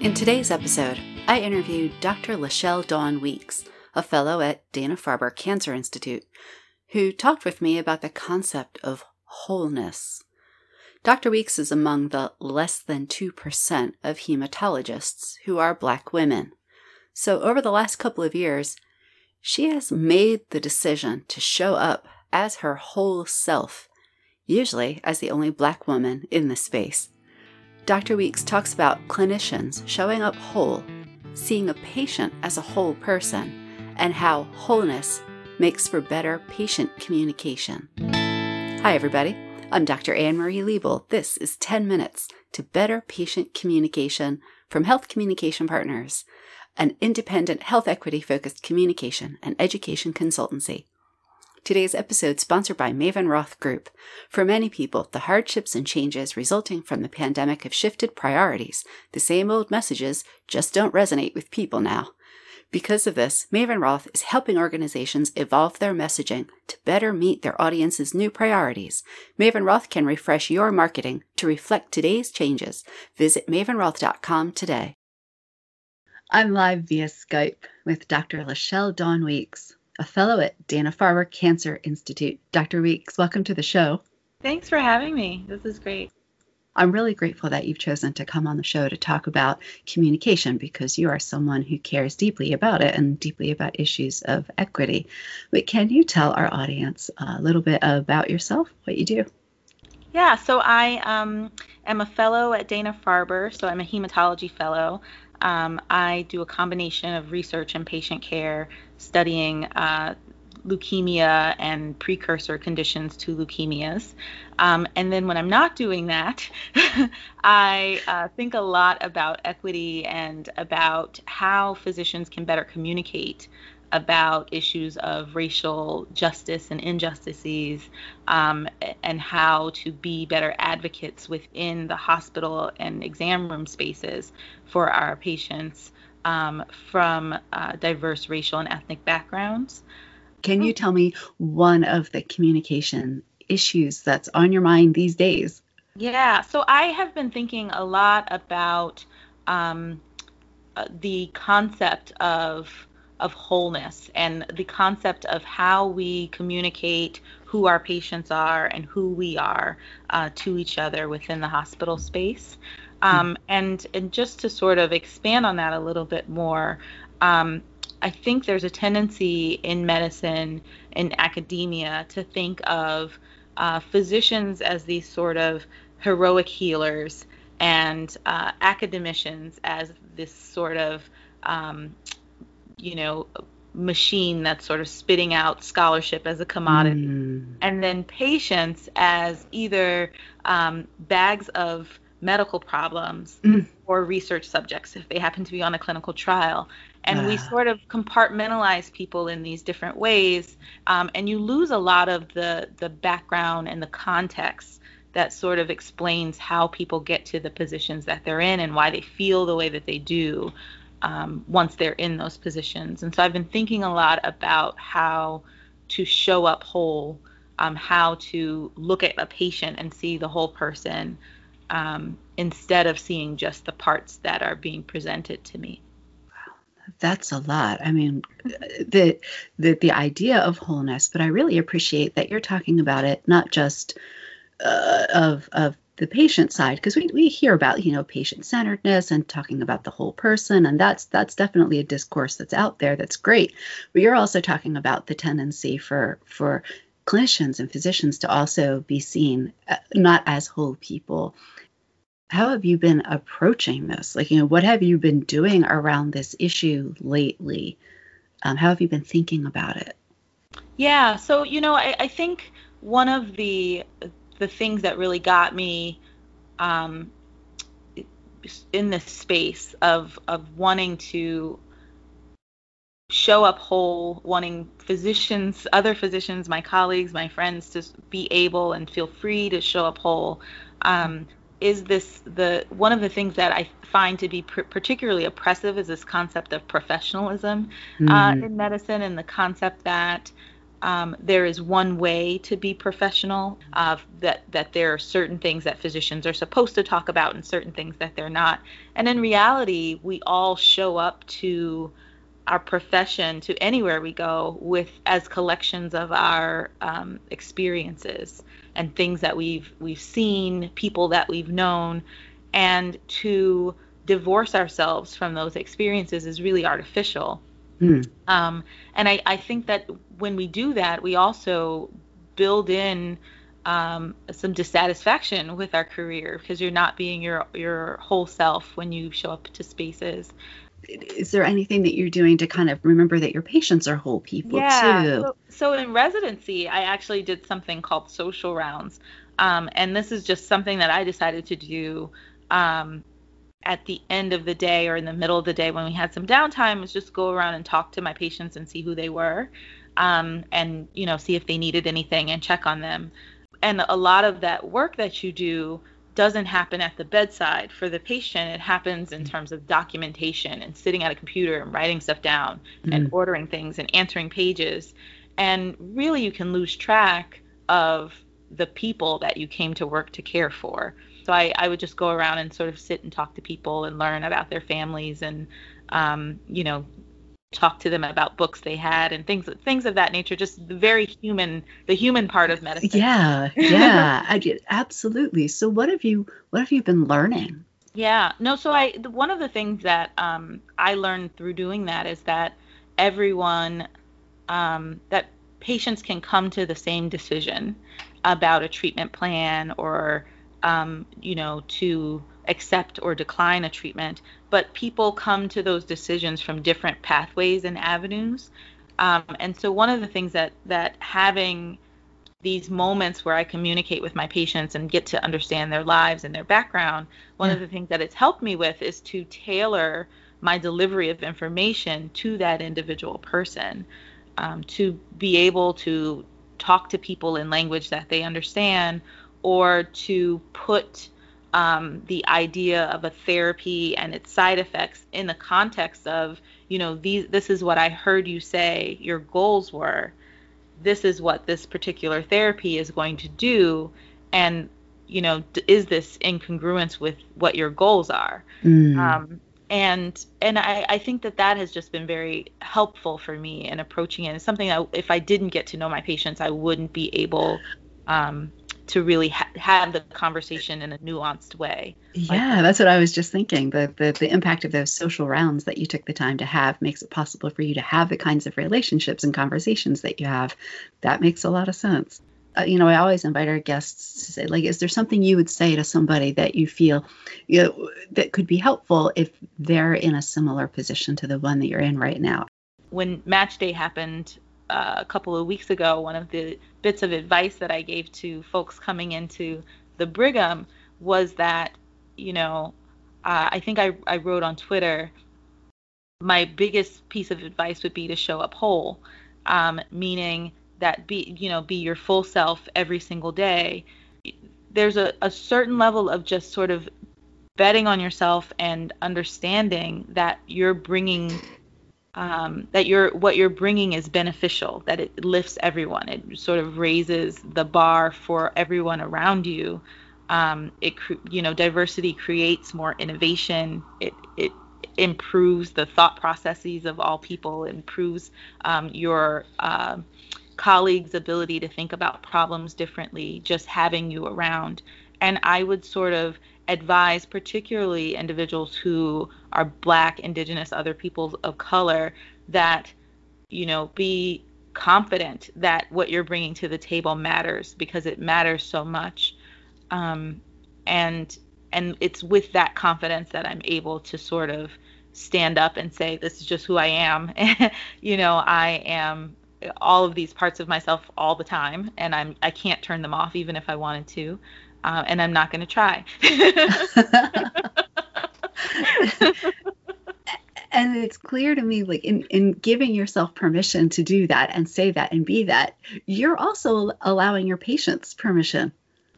In today's episode, I interviewed Dr. Lachelle Dawn Weeks, a fellow at Dana Farber Cancer Institute, who talked with me about the concept of wholeness. Dr. Weeks is among the less than 2% of hematologists who are black women. So, over the last couple of years, she has made the decision to show up as her whole self, usually as the only black woman in the space. Dr. Weeks talks about clinicians showing up whole, seeing a patient as a whole person, and how wholeness makes for better patient communication. Hi, everybody. I'm Dr. Anne Marie Liebel. This is 10 Minutes to Better Patient Communication from Health Communication Partners, an independent health equity focused communication and education consultancy. Today's episode sponsored by Maven Roth Group. For many people, the hardships and changes resulting from the pandemic have shifted priorities. The same old messages just don't resonate with people now. Because of this, Maven Roth is helping organizations evolve their messaging to better meet their audience's new priorities. Maven Roth can refresh your marketing to reflect today's changes. Visit mavenroth.com today. I'm live via Skype with Dr. Lachelle Dawn Weeks, a fellow at Dana Farber Cancer Institute. Dr. Weeks, welcome to the show. Thanks for having me. This is great. I'm really grateful that you've chosen to come on the show to talk about communication because you are someone who cares deeply about it and deeply about issues of equity. But can you tell our audience a little bit about yourself, what you do? Yeah, so I um, am a fellow at Dana Farber, so I'm a hematology fellow. Um, I do a combination of research and patient care, studying uh, leukemia and precursor conditions to leukemias. Um, and then when I'm not doing that, I uh, think a lot about equity and about how physicians can better communicate about issues of racial justice and injustices um, and how to be better advocates within the hospital and exam room spaces for our patients um, from uh, diverse racial and ethnic backgrounds. Can you tell me one of the communication issues that's on your mind these days? Yeah, so I have been thinking a lot about um, uh, the concept of of wholeness and the concept of how we communicate who our patients are and who we are uh, to each other within the hospital space. Um, and and just to sort of expand on that a little bit more, um, I think there's a tendency in medicine in academia to think of uh, physicians as these sort of heroic healers and uh, academicians as this sort of um, you know machine that's sort of spitting out scholarship as a commodity mm. and then patients as either um, bags of medical problems mm. or research subjects if they happen to be on a clinical trial and we ah. sort of compartmentalize people in these different ways um, and you lose a lot of the the background and the context that sort of explains how people get to the positions that they're in and why they feel the way that they do um, once they're in those positions and so i've been thinking a lot about how to show up whole um, how to look at a patient and see the whole person um, instead of seeing just the parts that are being presented to me that's a lot. I mean, the the the idea of wholeness, but I really appreciate that you're talking about it not just uh, of of the patient side because we, we hear about you know patient centeredness and talking about the whole person and that's that's definitely a discourse that's out there that's great but you're also talking about the tendency for for clinicians and physicians to also be seen uh, not as whole people how have you been approaching this? Like, you know, what have you been doing around this issue lately? Um, how have you been thinking about it? Yeah, so you know, I, I think one of the the things that really got me um, in this space of of wanting to show up whole, wanting physicians, other physicians, my colleagues, my friends to be able and feel free to show up whole. Um, is this the one of the things that I find to be pr- particularly oppressive is this concept of professionalism uh, mm. uh, in medicine and the concept that um, there is one way to be professional. Uh, that that there are certain things that physicians are supposed to talk about and certain things that they're not. And in reality, we all show up to our profession to anywhere we go with as collections of our um, experiences and things that we've we've seen, people that we've known, and to divorce ourselves from those experiences is really artificial. Mm. Um, and I, I think that when we do that, we also build in um, some dissatisfaction with our career because you're not being your your whole self when you show up to spaces. Is there anything that you're doing to kind of remember that your patients are whole people yeah. too? So, so in residency, I actually did something called social rounds, um, and this is just something that I decided to do um, at the end of the day or in the middle of the day when we had some downtime was just go around and talk to my patients and see who they were um, and you know see if they needed anything and check on them and a lot of that work that you do doesn't happen at the bedside for the patient. It happens in terms of documentation and sitting at a computer and writing stuff down mm-hmm. and ordering things and answering pages. And really you can lose track of the people that you came to work to care for. So I, I would just go around and sort of sit and talk to people and learn about their families and um, you know talk to them about books they had and things things of that nature just the very human the human part of medicine. Yeah yeah i did absolutely. So what have you what have you been learning? Yeah no so i one of the things that um, i learned through doing that is that everyone um, that patients can come to the same decision about a treatment plan or um, you know to accept or decline a treatment, but people come to those decisions from different pathways and avenues. Um, and so one of the things that that having these moments where I communicate with my patients and get to understand their lives and their background, one yeah. of the things that it's helped me with is to tailor my delivery of information to that individual person, um, to be able to talk to people in language that they understand, or to put um, the idea of a therapy and its side effects in the context of, you know, these, this is what I heard you say your goals were. This is what this particular therapy is going to do. And, you know, is this in congruence with what your goals are? Mm. Um, and and I, I think that that has just been very helpful for me in approaching it. It's something that if I didn't get to know my patients, I wouldn't be able um, to really ha- have the conversation in a nuanced way. Yeah, like, that's what I was just thinking. The, the the impact of those social rounds that you took the time to have makes it possible for you to have the kinds of relationships and conversations that you have. That makes a lot of sense. Uh, you know, I always invite our guests to say, like, is there something you would say to somebody that you feel you know, that could be helpful if they're in a similar position to the one that you're in right now? When match day happened, uh, a couple of weeks ago, one of the bits of advice that I gave to folks coming into the Brigham was that, you know, uh, I think I, I wrote on Twitter, my biggest piece of advice would be to show up whole, um, meaning that be, you know, be your full self every single day. There's a, a certain level of just sort of betting on yourself and understanding that you're bringing um, that you're what you're bringing is beneficial that it lifts everyone. It sort of raises the bar for everyone around you. Um, it you know diversity creates more innovation. It it improves the thought processes of all people improves um, your uh, colleagues ability to think about problems differently just having you around. And i would sort of advise particularly individuals who are black indigenous other peoples of color that you know be confident that what you're bringing to the table matters because it matters so much. Um, and and it's with that confidence that i'm able to sort of stand up and say this is just who i am. You know i am all of these parts of myself all the time and i'm i can't turn them off even if i wanted to uh, and I'm not going to try. and it's clear to me like in, in giving yourself permission to do that and say that and be that you're also allowing your patients permission.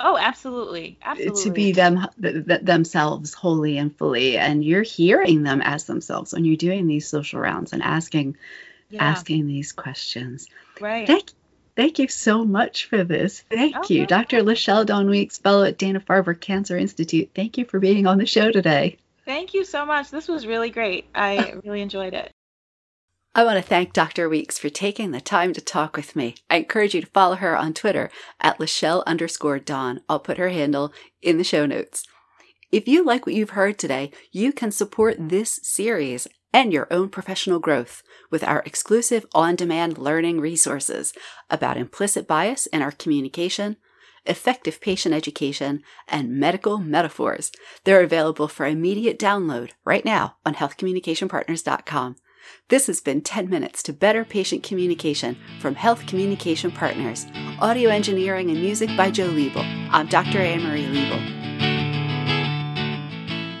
Oh absolutely. Absolutely to be them th- th- themselves wholly and fully. And you're hearing them as themselves when you're doing these social rounds and asking yeah. asking these questions. Right. That Thank you so much for this. Thank Oh, you. Dr. Lachelle Dawn Weeks, fellow at Dana Farber Cancer Institute. Thank you for being on the show today. Thank you so much. This was really great. I really enjoyed it. I want to thank Dr. Weeks for taking the time to talk with me. I encourage you to follow her on Twitter at Lachelle underscore Dawn. I'll put her handle in the show notes. If you like what you've heard today, you can support this series and your own professional growth with our exclusive on demand learning resources about implicit bias in our communication, effective patient education, and medical metaphors. They're available for immediate download right now on healthcommunicationpartners.com. This has been 10 Minutes to Better Patient Communication from Health Communication Partners. Audio engineering and music by Joe Liebel. I'm Dr. Anne Marie Liebel.